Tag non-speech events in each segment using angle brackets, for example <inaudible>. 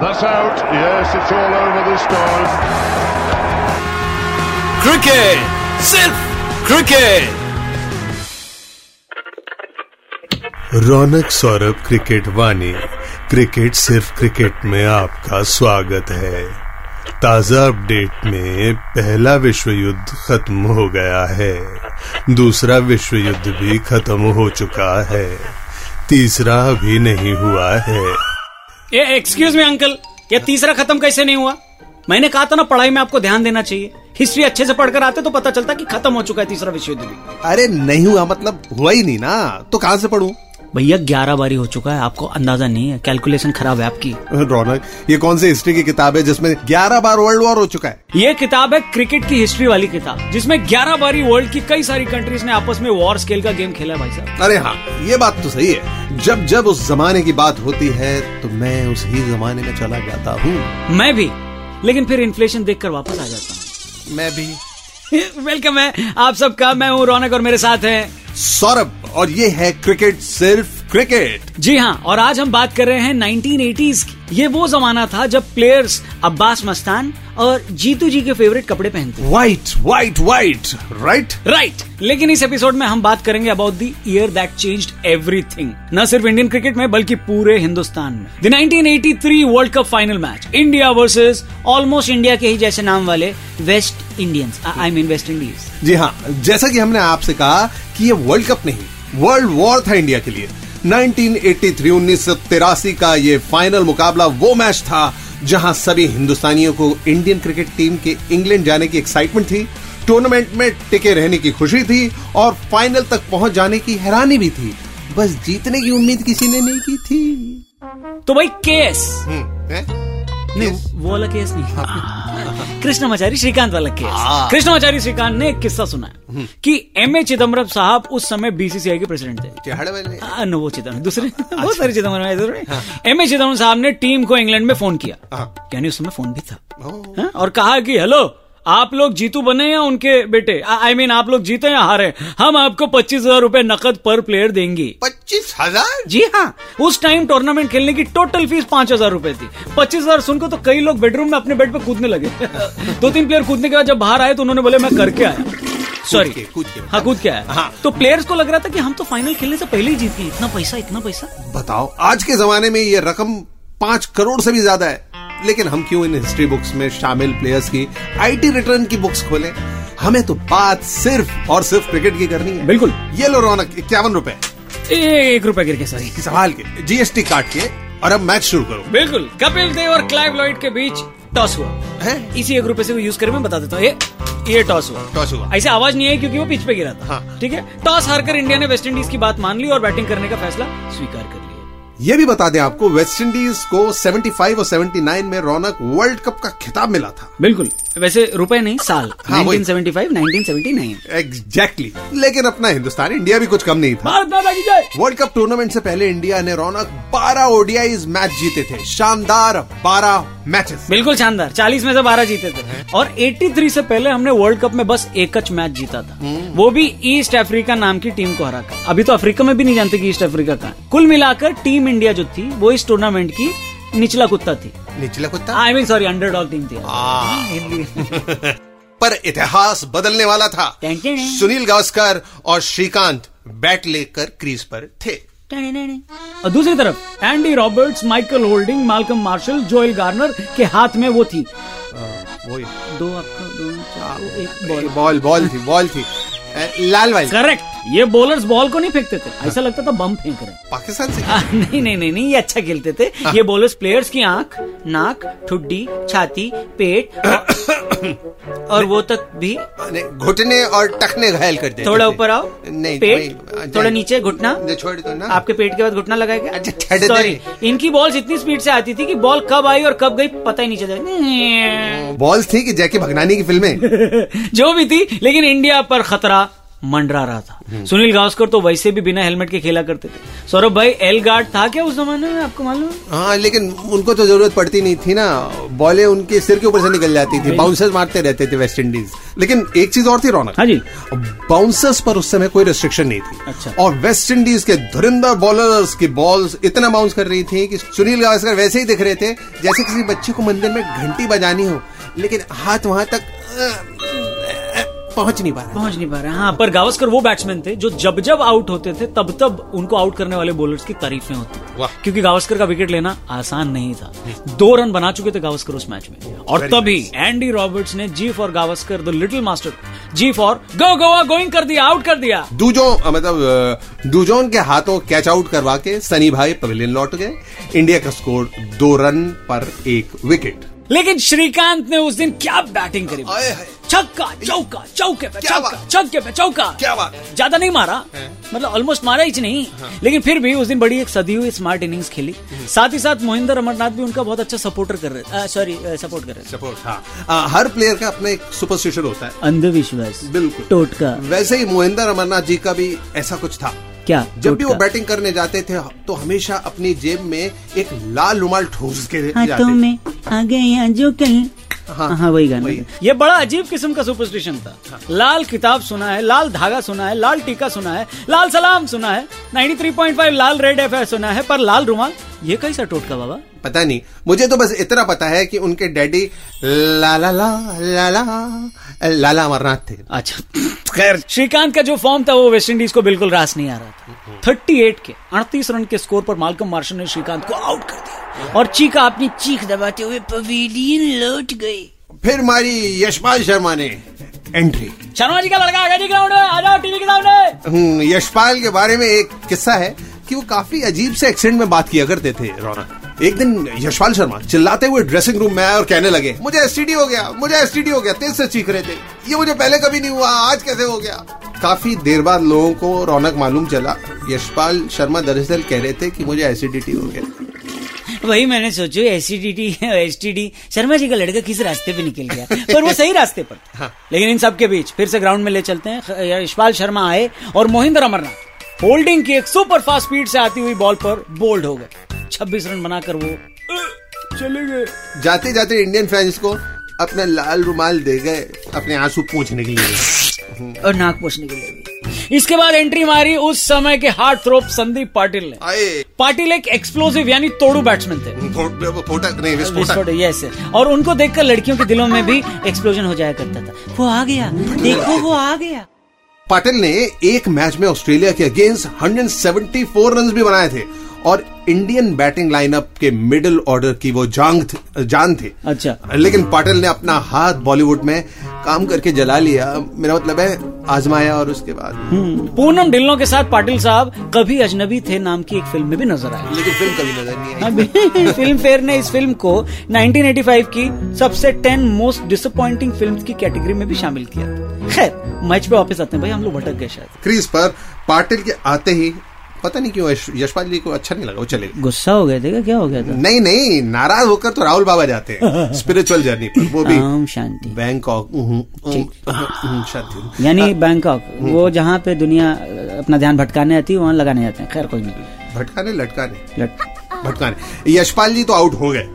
That's out. Yes, it's all over this time. Cricket सिर्फ़ cricket Raunak Saurabh cricket वाणी। Cricket सिर्फ़ cricket में आपका स्वागत है। ताज़ा अपडेट में पहला विश्व युद्ध खत्म हो गया है। दूसरा विश्व युद्ध भी खत्म हो चुका है। तीसरा अभी नहीं हुआ है। ये एक्सक्यूज मी अंकल ये तीसरा खत्म कैसे नहीं हुआ? मैंने कहा था ना, पढ़ाई में आपको ध्यान देना चाहिए। हिस्ट्री अच्छे से पढ़कर आते तो पता चलता कि खत्म हो चुका है तीसरा विश्व युद्ध भी। अरे, नहीं हुआ मतलब हुआ ही नहीं ना। तो कहाँ से पढ़ूं? भैया ग्यारह बारी हो चुका है आपको अंदाज़ा नहीं है। कैलकुलेशन खराब है आपकी। रौनक ये कौन सी हिस्ट्री की किताब है जिसमें 11 बार वर्ल्ड वॉर हो चुका है? ये किताब है क्रिकेट की हिस्ट्री वाली किताब जिसमें 11 बारी वर्ल्ड की कई सारी कंट्रीज़ ने आपस में वॉर स्केल का गेम खेला है भाई साहब। अरे हाँ ये बात तो सही है। जब जब उस जमाने की बात होती है तो मैं उसी जमाने में चला जाता हूँ। मैं भी लेकिन फिर इन्फ्लेशन देखकर वापस आ जाता हूँ। मैं भी। <laughs> वेलकम है आप सबका मैं हूँ रौनक और मेरे साथ है। सौरभ और ये है क्रिकेट सिर्फ़ क्रिकेट जी हाँ और आज हम बात कर रहे हैं 1980s की। ये वो जमाना था जब प्लेयर्स अब्बास मस्तान और जीतू जी के फेवरेट कपड़े पहनते white white white right right लेकिन इस एपिसोड में हम बात करेंगे about the year that changed everything न सिर्फ़ इंडियन क्रिकेट में बल्कि पूरे हिंदुस्तान में। The 1983 world cup final match India versus almost India के ही जैसे नाम वाले West Indians I mean West Indies जी हाँ जैसा कि हमने आपसे कहा कि ये वर्ल्ड कप नहीं वर्ल्ड वॉर था इंडिया के लिए। 1983 1983 का ये फाइनल मुकाबला वो मैच था जहाँ सभी हिंदुस्तानियों को इंडियन क्रिकेट टीम के इंग्लैंड जाने की एक्साइटमेंट थी टूर्नामेंट में टिके रहने की खुशी थी और फाइनल तक पहुँच जाने की हैरानी भी थी। बस जीतने की उम्मीद किसी ने नहीं की थी। तो भाई केस। हम्म, हैं? नहीं वो वाला केस नहीं। <laughs> कृष्णमाचारी श्रीकांत वाला केस हाँ। कृष्णमाचारी श्रीकांत ने एक किस्सा सुना है कि एम ए चिदम्बरम साहब उस समय बीसीसीआई के प्रेसिडेंट थे। नो वो चिदम्बर दूसरे। <laughs> बहुत सारे चिदम्बरम है एम ए चिदम्बरम साहब ने टीम को इंग्लैंड में फ़ोन किया। हाँ। यानी उस समय फ़ोन भी था। हाँ? और कहा कि हेलो आप लोग जीतू बने या उनके बेटे? आई मीन आप लोग जीते या हारे? हम आपको पच्चीस हज़ार रूपए नकद पर प्लेयर देंगे। पच्चीस हज़ार? जी हाँ। उस टाइम टूर्नामेंट खेलने की टोटल फ़ीस पाँच हज़ार रूपए थी। पच्चीस हज़ार सुनकर तो कई लोग बेडरूम में अपने बेड पे कूदने लगे। दो तीन प्लेयर कूदने के बाद जब बाहर आए तो उन्होंने बोले मैं करके आया। सॉरी कूद के। हाँ कूद के आया। हाँ। तो प्लेयर्स को लग रहा था कि हम तो फाइनल खेलने से पहले ही जीत गए। इतना पैसा इतना पैसा। बताओ आज के जमाने में ये रकम पाँच करोड़ से भी ज़्यादा है। लेकिन हम क्यों इन हिस्ट्री बुक्स में शामिल प्लेयर्स की आईटी रिटर्न की बुक्स खोलें? हमें तो बात सिर्फ़ और सिर्फ़ क्रिकेट की करनी है। बिल्कुल। ये लो रौनक इक्यावन रुपए। एक रुपए गिर के सही संभाल के जीएसटी काट के और अब मैच शुरू करो। बिल्कुल। कपिल देव और क्लाइव लॉइड के बीच टॉस हुआ। है? इसी एक रुपए से यूज़ कर मैं बता देता हूँ। ये ये टॉस हुआ। टॉस हुआ। ऐसे आवाज़ नहीं आई क्योंकि वो पिच पे गिरा था। हाँ। ठीक है? टॉस हारकर इंडिया ने वेस्ट इंडीज की बात मान ली और बैटिंग करने का फैसला स्वीकार कर ये भी बता दें आपको वेस्ट इंडीज को 75 और 79 में रौनक वर्ल्ड कप का खिताब मिला था। बिल्कुल। वैसे रुपए नहीं साल। हाँ, 1975 1979 एग्जैक्टली exactly. लेकिन अपना हिंदुस्तान इंडिया भी कुछ कम नहीं था। भारत माता की जय। वर्ल्ड कप टूर्नामेंट से पहले इंडिया ने रौनक 12 ओडीआई मैच जीते थे। शानदार 12 मैचेस बिल्कुल शानदार। 40 में से 12 जीते थे। और 83 से पहले हमने वर्ल्ड कप में बस एक मैच जीता था। वो भी ईस्ट अफ्रीका नाम की टीम को हराकर अभी तो अफ्रीका में भी नहीं जानते कि ईस्ट अफ्रीका का कुल मिलाकर टीम इंडिया जो थी वो इस टूर्नामेंट की निचला कुत्ता थी। निचला कुत्ता? I mean sorry underdog team थी। <laughs> पर इतिहास बदलने वाला था। सुनील गावस्कर और श्रीकांत बैट लेकर क्रीज पर थे। और दूसरी तरफ़ Andy Roberts Michael Holding Malcolm Marshall Joel Garner के हाथ में वो थी। वही। दो आपका दो चार एक बॉल बॉल बॉल थी बॉल थी। लाल वाली। करेक्ट ये बॉलर्स बॉल को नहीं फेंकते थे। ऐसा लगता था बम फेंक रहे पाकिस्तान से? आ, नहीं नहीं नहीं नहीं ये अच्छा खेलते थे। आ, ये बॉलर्स प्लेयर्स की आँख नाक ठुड्डी छाती पेट और, और वो तक भी घुटने और टखने घायल कर देते थोड़ा ऊपर आओ। नहीं पेट थोड़ा नीचे घुटना। छोड़ दो ना। आपके पेट के बाद घुटना लगाएगा अच्छा, सॉरी इनकी बॉल्स इतनी स्पीड से आती थी कि बॉल कब आई और कब गई पता ही नहीं चला। बॉल्स थी कि जैकी भगनानी की फ़िल्में <laughs> जो भी थी लेकिन इंडिया पर खतरा मंडरा रहा था। सुनील गावस्कर तो वैसे भी बिना हेलमेट के खेला करते थे। सौरभ भाई एल गार्ड था क्या उस जमाने में आपको मालूम हाँ? लेकिन उनको तो ज़रूरत पड़ती नहीं थी ना। बॉलें उनके सिर के ऊपर से निकल जाती थी। बाउंसर्स मारते रहते थे वेस्ट इंडीज लेकिन एक चीज़ और थी रौनक। हाँ जी। बाउंसर्स पर उस समय कोई रेस्ट्रिक्शन नहीं थी। अच्छा। और वेस्ट इंडीज के धुरिंदर बॉलर्स की बॉल्स इतना बाउंस कर रही थी कि सुनील गावस्कर वैसे ही दिख रहे थे जैसे किसी बच्चे को मंदिर में घंटी बजानी हो। लेकिन हाथ वहाँ तक पहुँच नहीं पा रहा पहुँच नहीं पा रहे हाँ पर गावस्कर वो बैट्समैन थे जो जब जब आउट होते थे तब तब उनको आउट करने वाले बॉलर्स की तारीफें होती। क्योंकि गावस्कर का विकेट लेना आसान नहीं था। दो रन बना चुके थे गावस्कर उस मैच में। और तभी एंडी रॉबर्ट्स ने G for Gavaskar the little master G for go Goa going कर दिया आउट कर दिया। दूजो मतलब दूजोन के हाथों कैच आउट करवा के सनी भाई पवेलियन लौट गए। इंडिया का स्कोर दो रन पर एक विकेट लेकिन श्रीकांत ने उस दिन क्या बैटिंग करी? आए हाय। छक्का चौका चौके पे क्या चौका बात? छक्के पे चौका। क्या बात? ज़्यादा नहीं मारा मतलब ऑलमोस्ट मारा ही नहीं लेकिन फिर भी उस दिन बड़ी एक सदी हुई स्मार्ट इनिंग्स खेली। साथ ही साथ मोहिंदर अमरनाथ भी उनका बहुत अच्छा सपोर्टर कर रहे सॉरी सपोर्ट कर रहे सपोर्ट हाँ। हर प्लेयर का अपना एक सुपरस्टिशन होता है। अंधविश्वास बिल्कुल। टोटका। वैसे ही मोहिंदर अमरनाथ जी का भी ऐसा कुछ था। क्या? जब भी वो बैटिंग करने जाते थे तो हमेशा अपनी जेब में एक लाल रुमाल ठोस के हाथों जाते थे। में आ गया जो कल हाँ, हाँ वही गाना। वही। ये बड़ा अजीब किस्म का सुपरस्टिशन था। हाँ। लाल किताब सुना है लाल धागा सुना है लाल टीका सुना है लाल सलाम सुना है 93.5 लाल रेड एफ़ सुना है पर लाल रुमाल ये कैसा टोटका बाबा? पता नहीं। मुझे तो बस इतना पता है कि उनके डैडी ला ला ला ला ला लाला अमरनाथ थे। अच्छा। खैर। श्रीकांत का जो फॉर्म था वो वेस्ट इंडीज को बिल्कुल रास नहीं आ रहा था। 38 के 38 रन के स्कोर पर मालकम मार्शल ने श्रीकांत को आउट कर दिया। और चीका अपनी चीख दबाते हुए पवेलियन लौट गए फिर मारी यशपाल शर्मा ने एंट्री। शर्मा जी का लड़का आ गया ग्राउंड में आ जाओ टीवी के सामने। हम्म, यशपाल के बारे में एक किस्सा है कि वो काफ़ी अजीब से एक्सेंट में बात किया करते थे रौनक। एक दिन यशपाल शर्मा चिल्लाते हुए ड्रेसिंग रूम में आए और कहने लगे मुझे एसटीडी हो गया मुझे एसटीडी हो गया तेज से चीख रहे थे। ये मुझे पहले कभी नहीं हुआ आज कैसे हो गया? काफ़ी देर बाद लोगों को रौनक मालूम चला यशपाल शर्मा दरअसल कह रहे थे कि मुझे एसिडिटी हो गया। वही मैंने सोचो एसिडिटी एसटीडी शर्मा जी का लड़का किस रास्ते पे निकल गया? पर वो सही रास्ते पर था। लेकिन इन सब के बीच फिर से ग्राउंड में ले चलते हैं। यशपाल शर्मा आए और मोहिंदर अमरनाथ। होल्डिंग की एक सुपर फास्ट स्पीड से आती हुई बॉल पर बोल्ड हो गए। 26 रन बनाकर वो चले गए। जाते जाते इंडियन फैंस को अपना लाल रुमाल दे गए अपने आँसू पूछने के लिए। और नाक पोछने के लिए। इसके बाद एंट्री मारी उस समय के हार्ट थ्रोप संदीप पाटिल ने। पाटिल एक एक्सप्लोसिव यानी तोड़ू बैट्समैन थे। यस और उनको देखकर लड़कियों के दिलों में भी एक्सप्लोजन हो जाया करता था। वो आ गया। देखो वो आ गया। पाटिल ने एक मैच में ऑस्ट्रेलिया के अगेंस्ट 174 रन भी बनाए थे। और इंडियन बैटिंग लाइनअप के मिडिल ऑर्डर की वो जांग थ, जान थे। अच्छा। लेकिन पाटिल ने अपना हाथ बॉलीवुड में काम करके जला लिया। मेरा मतलब है आजमाया और उसके बाद। पूनम ढिल्लों के साथ पाटिल साहब कभी अजनबी थे नाम की एक फ़िल्म में भी नज़र आए। लेकिन फ़िल्म कभी नज़र नहीं आई। फ़िल्म फेयर <laughs> ने इस फ़िल्म को 1985 की सबसे 10 मोस्ट डिसअपॉइंटिंग फिल्म्स की कैटेगरी में भी शामिल किया। खैर मैच पे वापस आते हैं। भाई हम लोग भटक गए शायद। क्रीज पर पाटिल के आते ही पता नहीं क्यों यशपाल जी को अच्छा नहीं लगा वो चले गुस्सा हो गए थे क्या? क्या हो गया था? नहीं नहीं नाराज़ होकर तो राहुल बाबा जाते हैं <laughs> स्पिरिचुअल जर्नी पर वो भी। शांति। बैंकॉक शांति। यानी बैंकॉक वो जहाँ पे दुनिया अपना ध्यान भटकाने आती है वहाँ लगाने जाते हैं। खैर कोई नहीं। भटकाने लटकाने। भटकाने। यशपाल जी तो आउट हो गए।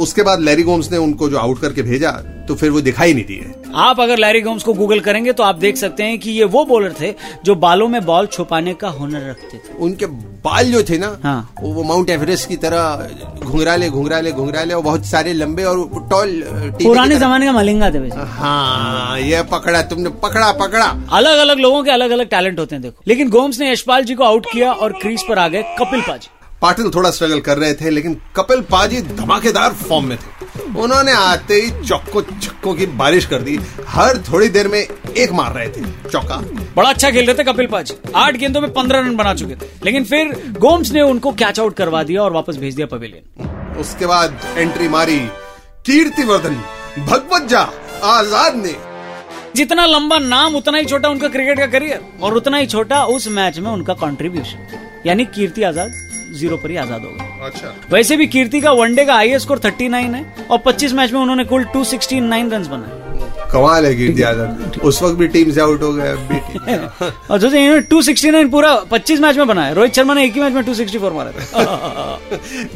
उसके बाद लैरी गोम्स ने उनको जो आउट करके भेजा तो फिर वो दिखाई नहीं दिए। आप अगर लैरी गोम्स को गूगल करेंगे तो आप देख सकते हैं कि ये वो बॉलर थे जो बालों में बॉल छुपाने का हुनर रखते थे। उनके बाल जो थे ना हाँ। वो माउंट एवरेस्ट की तरह घुंघराले घुंघराले घुंघराले और बहुत सारे लंबे और टॉल पुराने जमाने का मलिंगा थे वैसे। हाँ ये पकड़ा तुमने पकड़ा पकड़ा। अलग अलग लोगों के अलग अलग टैलेंट होते हैं देखो। लेकिन गोम्स ने यशपाल जी को आउट किया और क्रीज पर आ गए कपिल पाजी। पाटिल थोड़ा स्ट्रगल कर रहे थे लेकिन कपिल पाजी धमाकेदार फॉर्म में थे। उन्होंने आते ही चौको छक्कों की बारिश कर दी। हर थोड़ी देर में एक मार रहे थे चौका। बड़ा अच्छा खेल रहे थे कपिल पाज। आठ गेंदों में पंद्रह रन बना चुके थे। लेकिन फिर गोम्स ने उनको कैच आउट करवा दिया और वापस भेज दिया पवेलियन उसके बाद एंट्री मारी कीर्तिवर्धन भगवत झा आज़ाद ने। जितना लंबा नाम उतना ही छोटा उनका क्रिकेट का करियर और उतना ही छोटा उस मैच में उनका कंट्रीब्यूशन यानी कीर्ति आज़ाद। ज़ीरो पर ही आज़ाद हो गए। अच्छा। वैसे भी कीर्ति का वनडे का आई स्कोर 39 है और 25 मैच में उन्होंने कुल 269 रन बनाए। कमाल है कीर्ति आज़ाद उस वक्त भी टीम से आउट हो गए <laughs> और सोचिए इन्होंने 269 पूरा 25 मैच में बनाया। रोहित शर्मा ने एक ही मैच में 264 मारा था।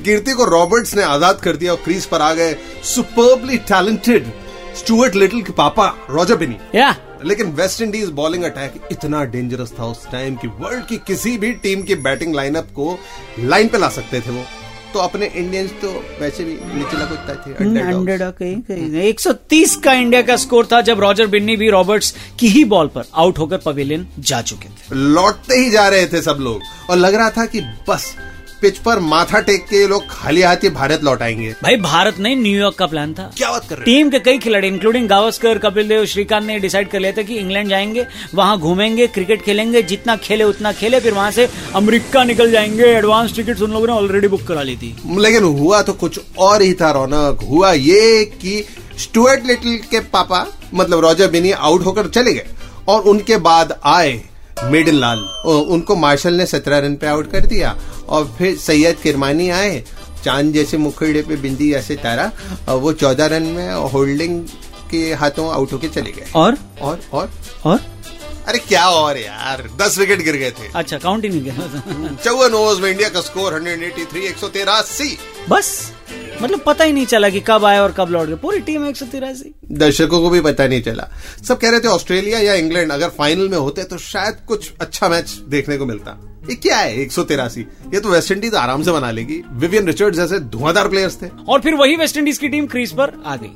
कीर्ति को रॉबर्ट्स ने आज़ाद कर दिया और क्रीज पर आ गए सुपरबली टैलेंटेड स्टुअर्ट लिटिल के पापा रॉजर बिनी या। लेकिन वेस्ट इंडीज बॉलिंग अटैक इतना डेंजरस था उस टाइम की वर्ल्ड की किसी भी टीम की बैटिंग लाइनअप को लाइन पे ला सकते थे वो। तो अपने इंडियंस तो वैसे भी निचला कुत्ता थे एक सौ तीस का इंडिया का स्कोर था जब रॉजर बिन्नी भी रॉबर्ट्स की ही बॉल पर आउट होकर पवेलियन जा चुके थे। लौटते ही जा रहे थे सब लोग। और लग रहा था कि बस पिच पर माथा टेक के ये लोग खाली हाथ ही भारत लौट आएँगे भाई भारत नहीं न्यूयॉर्क का प्लान था। क्या बात कर रहे टीम के कई खिलाड़ी इंक्लूडिंग गावस्कर कपिल देव श्रीकांत ने डिसाइड कर लिया था कि इंग्लैंड जाएँगे वहाँ घूमेंगे क्रिकेट खेलेंगे जितना खेले उतना खेले फिर वहाँ से अमेरिका निकल जाएँगे। एडवांस टिकट उन लोगों ने ऑलरेडी बुक करा ली थी। लेकिन हुआ तो कुछ और ही था रौनक। हुआ ये की स्टुअर्ट लिटिल के पापा मतलब रॉजर बिनी आउट होकर चले गए और उनके बाद आए मिडिल लाल। उनको मार्शल ने सत्रह रन पे आउट कर दिया और फिर सैयद किरमानी आए चाँद जैसे मुखड़े पे बिंदी ऐसे तारा और वो चौदह रन में होल्डिंग के हाथों आउट होके चले गए। और? और और? और? अरे क्या और यार दस विकेट गिर गए थे। अच्छा काउंट ही नहीं किया चौवन ओवर्स में इंडिया का स्कोर 183 एक सौ तेरासी। बस। मतलब पता ही नहीं चला कि कब आए और कब लौट गए पूरी टीम एक सौ तिरासी दर्शकों को भी पता नहीं चला। सब कह रहे थे ऑस्ट्रेलिया या इंग्लैंड अगर फाइनल में होते तो शायद कुछ अच्छा मैच देखने को मिलता। ये क्या है? एक सौ तिरासी। ये तो वेस्ट इंडीज आराम से बना लेगी। विवियन रिचर्ड जैसे धुआंधार प्लेयर्स थे। और फिर वही वेस्ट इंडीज की टीम क्रीज पर आ गई।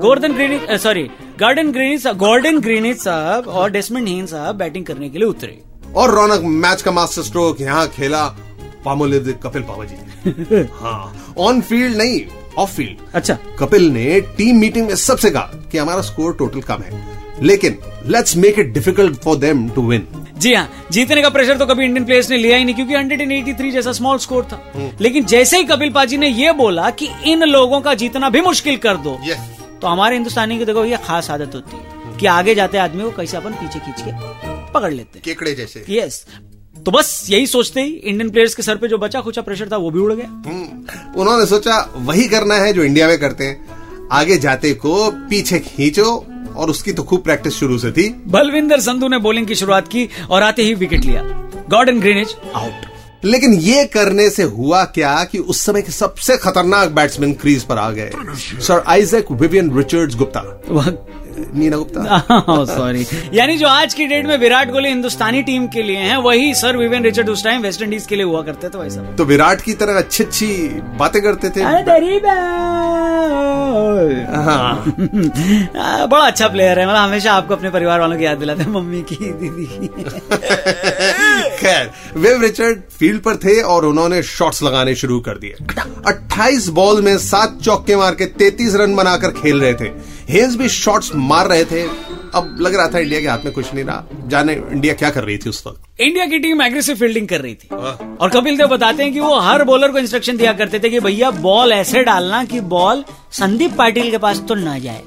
Gordon Greenidge sorry Gordon Greenidge Gordon Greenidge साहब और डेस्मंड हेन साहब बैटिंग करने के लिए उतरे। और रौनक मैच का मास्टर स्ट्रोक यहाँ खेला। पामोलिव कपिल पावा जी <laughs> हाँ ऑन फ़ील्ड नहीं ऑफ़ फ़ील्ड अच्छा। कपिल ने टीम मीटिंग में सबसे कहा कि हमारा स्कोर टोटल कम है। लेकिन let's make it difficult for them to win जी हाँ जीतने का प्रेशर तो कभी इंडियन प्लेयर्स ने लिया ही नहीं क्योंकि 183 जैसा स्मॉल स्कोर था। लेकिन जैसे ही कपिल पाजी ने ये बोला कि इन लोगों का जीतना भी मुश्किल कर दो तो हमारे हिंदुस्तानी की देखो ये खास आदत होती है कि आगे जाते आदमी को कैसे अपन पीछे खींच के पकड़ लेते हैं। केकड़े जैसे। यस तो बस यही सोचते ही इंडियन प्लेयर्स के सर पे जो बचा खुचा प्रेशर था वो भी उड़ गया। हम्म, उन्होंने सोचा वही करना है जो इंडिया में करते हैं। आगे जाते को पीछे खींचो और उसकी तो खूब प्रैक्टिस शुरू से थी। बलविंदर संधू ने बॉलिंग की शुरुआत की और आते ही विकेट लिया। गॉर्डन ग्रीनिज आउट लेकिन ये करने से हुआ क्या कि उस समय के सबसे खतरनाक बैट्समैन क्रीज पर आ गए। Sir Isaac Vivian Richards Gupta Neena Gupta. <laughs> Sorry यानी जो आज की डेट में विराट कोहली हिंदुस्तानी टीम के लिए हैं वही सर विवियन रिचर्ड उस टाइम वेस्ट इंडीज के लिए हुआ करते थे भाई साहब तो विराट की तरह अच्छी अच्छी बातें करते थे। <laughs> हाँ। बड़ा अच्छा प्लेयर है मतलब हमेशा आपको अपने परिवार वालों की याद दिलाते हैं मम्मी की दीदी। की <laughs> खैर वेव रिचर्ड फ़ील्ड पर थे और उन्होंने शॉट्स लगाने शुरू कर दिए। 28 बॉल में सात चौके मार के 33 रन बनाकर खेल रहे थे। हेज भी शॉट्स मार रहे थे। अब लग रहा था इंडिया के हाथ में कुछ नहीं रहा। जाने इंडिया क्या कर रही थी उस वक्त? इंडिया की टीम एग्रेसिव फील्डिंग कर रही थी। और कपिल देव बताते हैं कि वो हर बॉलर को इंस्ट्रक्शन दिया करते थे कि भैया बॉल ऐसे डालना कि बॉल संदीप पाटिल के पास तो ना जाए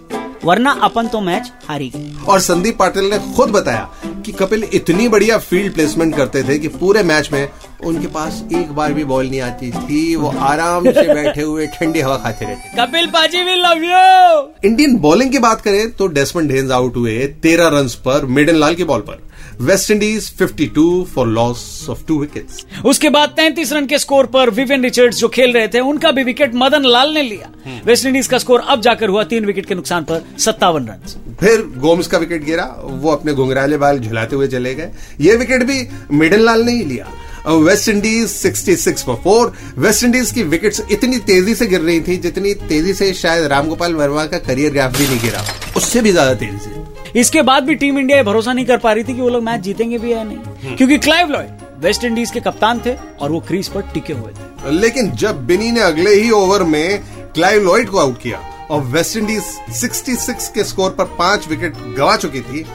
वरना अपन तो मैच हारी गए। और संदीप पाटिल ने खुद बताया कि कपिल इतनी बढ़िया फ़ील्ड प्लेसमेंट करते थे कि पूरे मैच में उनके पास एक बार भी बॉल नहीं आती थी वो आराम से <laughs> बैठे हुए ठंडी हवा खाते रहते Kapil paaji we love you Indian bowling की बात करें तो डेस्मंड हेन्स आउट हुए तेरह रन पर मिडन लाल की बॉल पर। West Indies 52 for loss of two wickets उसके बाद 33 रन के स्कोर पर विवियन रिचर्ड्स जो खेल रहे थे उनका भी विकेट मदन लाल ने लिया। वेस्ट इंडीज का स्कोर अब जाकर हुआ तीन विकेट के नुकसान पर सत्तावन रन फिर गोम्स का विकेट गिरा वो अपने घुंघराले बाल झुलाते हुए चले गए। ये विकेट भी मिडन लाल ने ही लिया। West Indies 66 for four West Indies की विकेट्स इतनी तेज़ी से गिर रही थी जितनी तेज़ी से शायद रामगोपाल वर्मा का करियर ग्राफ भी नहीं गिरा। उससे भी ज़्यादा तेज़ी से। इसके बाद भी टीम इंडिया भरोसा नहीं कर पा रही थी कि वो लोग मैच जीतेंगे भी या नहीं। क्योंकि क्लाइव लॉयड वेस्ट इंडीज के कप्तान थे और वो क्रीज पर टिके हुए थे। लेकिन जब बिनी ने अगले ही ओवर में क्लाइव लॉयड को आउट किया और वेस्ट इंडीज 66 के स्कोर पर पाँच विकेट गवा चुकी थी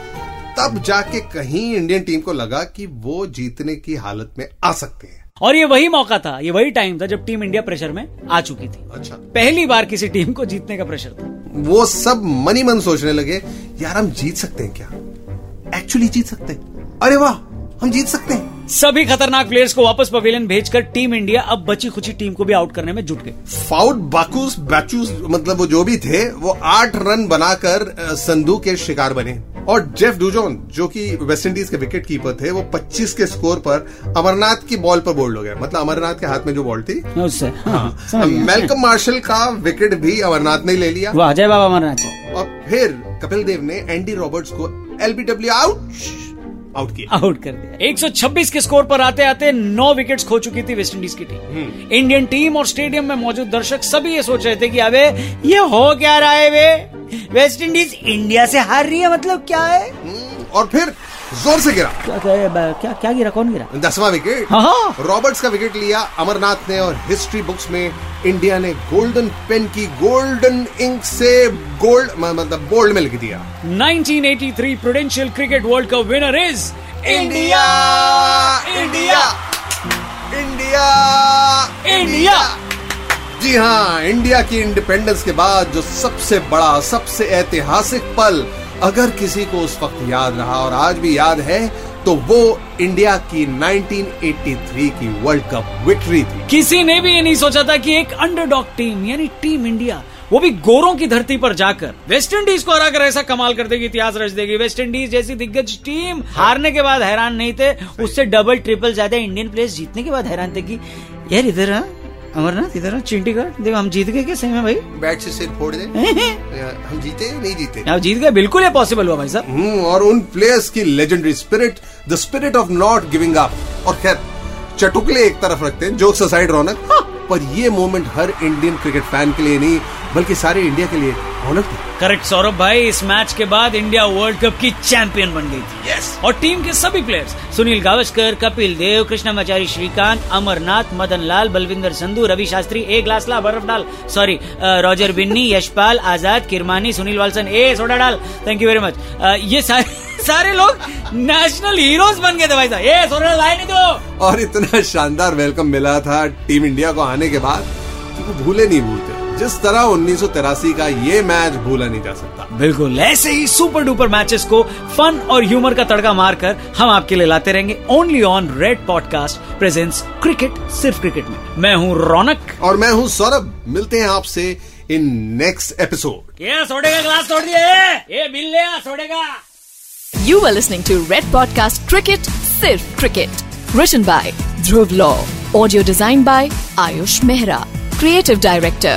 तब जाके कहीं इंडियन टीम को लगा कि वो जीतने की हालत में आ सकते हैं। और ये वही मौका था ये वही टाइम था जब टीम इंडिया प्रेशर में आ चुकी थी। अच्छा। पहली बार किसी टीम को जीतने का प्रेशर था। वो सब मनी मन सोचने लगे यार हम जीत सकते हैं क्या? एक्चुअली जीत सकते हैं। अरे वाह हम जीत सकते हैं। सभी खतरनाक प्लेयर्स को वापस पवेलियन भेजकर टीम इंडिया अब बची खुची टीम को भी आउट करने में जुट गए। फाउट बाकूस बैचूस मतलब वो जो भी थे वो आठ रन बनाकर संधू के शिकार बने। और जेफ डूजोन जो कि वेस्ट इंडीज के विकेट कीपर थे वो 25 के स्कोर पर अमरनाथ की बॉल पर बोल्ड हो गए। मतलब अमरनाथ के हाथ में जो बॉल थी। उससे। हाँ, समझ मेलकम मार्शल का विकेट भी अमरनाथ ने ले लिया। वाह जय बाबा अमरनाथ और फिर कपिल देव ने एंडी रॉबर्ट्स को एलबीडब्ल्यू आउट आउट किया। आउट कर दिया। 126 के स्कोर पर आते आते नौ विकेट्स खो चुकी थी वेस्ट इंडीज की टीम। इंडियन टीम और स्टेडियम में मौजूद दर्शक सभी ये सोच रहे थे कि अबे ये हो क्या रहा है वे? वेस्ट इंडीज इंडिया से हार रही है मतलब क्या है? और फिर ज़ोर से गिरा। क्या क्या क्या, क्या गिरा? कौन गिरा? दसवां विकेट हाँ, हाँ। रॉबर्ट्स का विकेट लिया अमरनाथ ने और हिस्ट्री बुक्स में इंडिया ने गोल्डन पेन की गोल्डन इंक से गोल्ड मतलब बोल्ड में लिख दिया। 1983 Prudential cricket world cup winner is India India India India जी हाँ इंडिया की इंडिपेंडेंस के बाद जो सबसे बड़ा सबसे ऐतिहासिक पल अगर किसी को उस वक्त याद रहा और आज भी याद है तो वो इंडिया की 1983 की वर्ल्ड कप विक्ट्री थी। किसी ने भी ये नहीं सोचा था कि एक अंडरडॉग टीम यानी टीम इंडिया वो भी गोरों की धरती पर जाकर वेस्ट इंडीज को हराकर ऐसा कमाल कर देगी, इतिहास रच देगी। वेस्ट इंडीज जैसी दिग्गज टीम हारने के बाद हैरान नहीं थे, उससे डबल ट्रिपल ज़्यादा इंडियन प्लेयर्स जीतने के बाद हैरान थे कि, यार इधर हाँ अमरनाथ इधर हाँ चिंटीगढ़ देखो हम जीत गए क्या सही में भाई? बैट से सिर फोड़ दे। <laughs> हम जीते नहीं जीते? आप जीत गए बिल्कुल ये पॉसिबल हुआ भाई साहब। हम्म, और उन प्लेयर्स की legendary spirit the spirit of not giving up और खैर चटुकले एक तरफ़ रखते हैं जोक्स सोसाइड रौनक। पर ये मोमेंट हर इंडियन क्रिकेट फ़ैन के लिए नहीं बल्कि सारे इंडिया के लिए रौनक थी। करेक्ट सौरभ भाई इस मैच के बाद इंडिया वर्ल्ड कप की चैंपियन बन गई थी। Yes. और टीम के सभी प्लेयर्स सुनील गावस्कर कपिल देव कृष्णमाचारी श्रीकांत अमरनाथ मदन लाल बलविंदर संधू रवि शास्त्री ए ग्लास ला बर्फ़ डाल सॉरी रॉजर बिन्नी यशपाल आज़ाद किरमानी सुनील वालसन ए सोडा डाल। थैंक यू वेरी मच ये सारे <laughs> सारे लोग नेशनल हीरोज बन गए थे भाई साहब। सोडा डाल आए नहीं तो। और इतना शानदार वेलकम मिला था टीम इंडिया को आने के बाद कि वो भूले नहीं भूलते। जिस तरह उन्नीस सौ तिरासी का ये मैच भूला नहीं जा सकता। बिल्कुल ऐसे ही सुपर डुपर मैचेस को फन और ह्यूमर का तड़का मारकर हम आपके लिए लाते रहेंगे only on Red podcast presents cricket सिर्फ़ क्रिकेट में। मैं हूँ रौनक। और मैं हूँ सौरभ। मिलते हैं आपसे इन नेक्स्ट एपिसोड ये सोडे का ग्लास तोड़ दिया ये। ये बिल ले आ, सोडे का। You were listening to Red Podcast Cricket, Sirf Cricket. Written by Dhruv Law. Audio designed by Ayush Mehra. Creative Director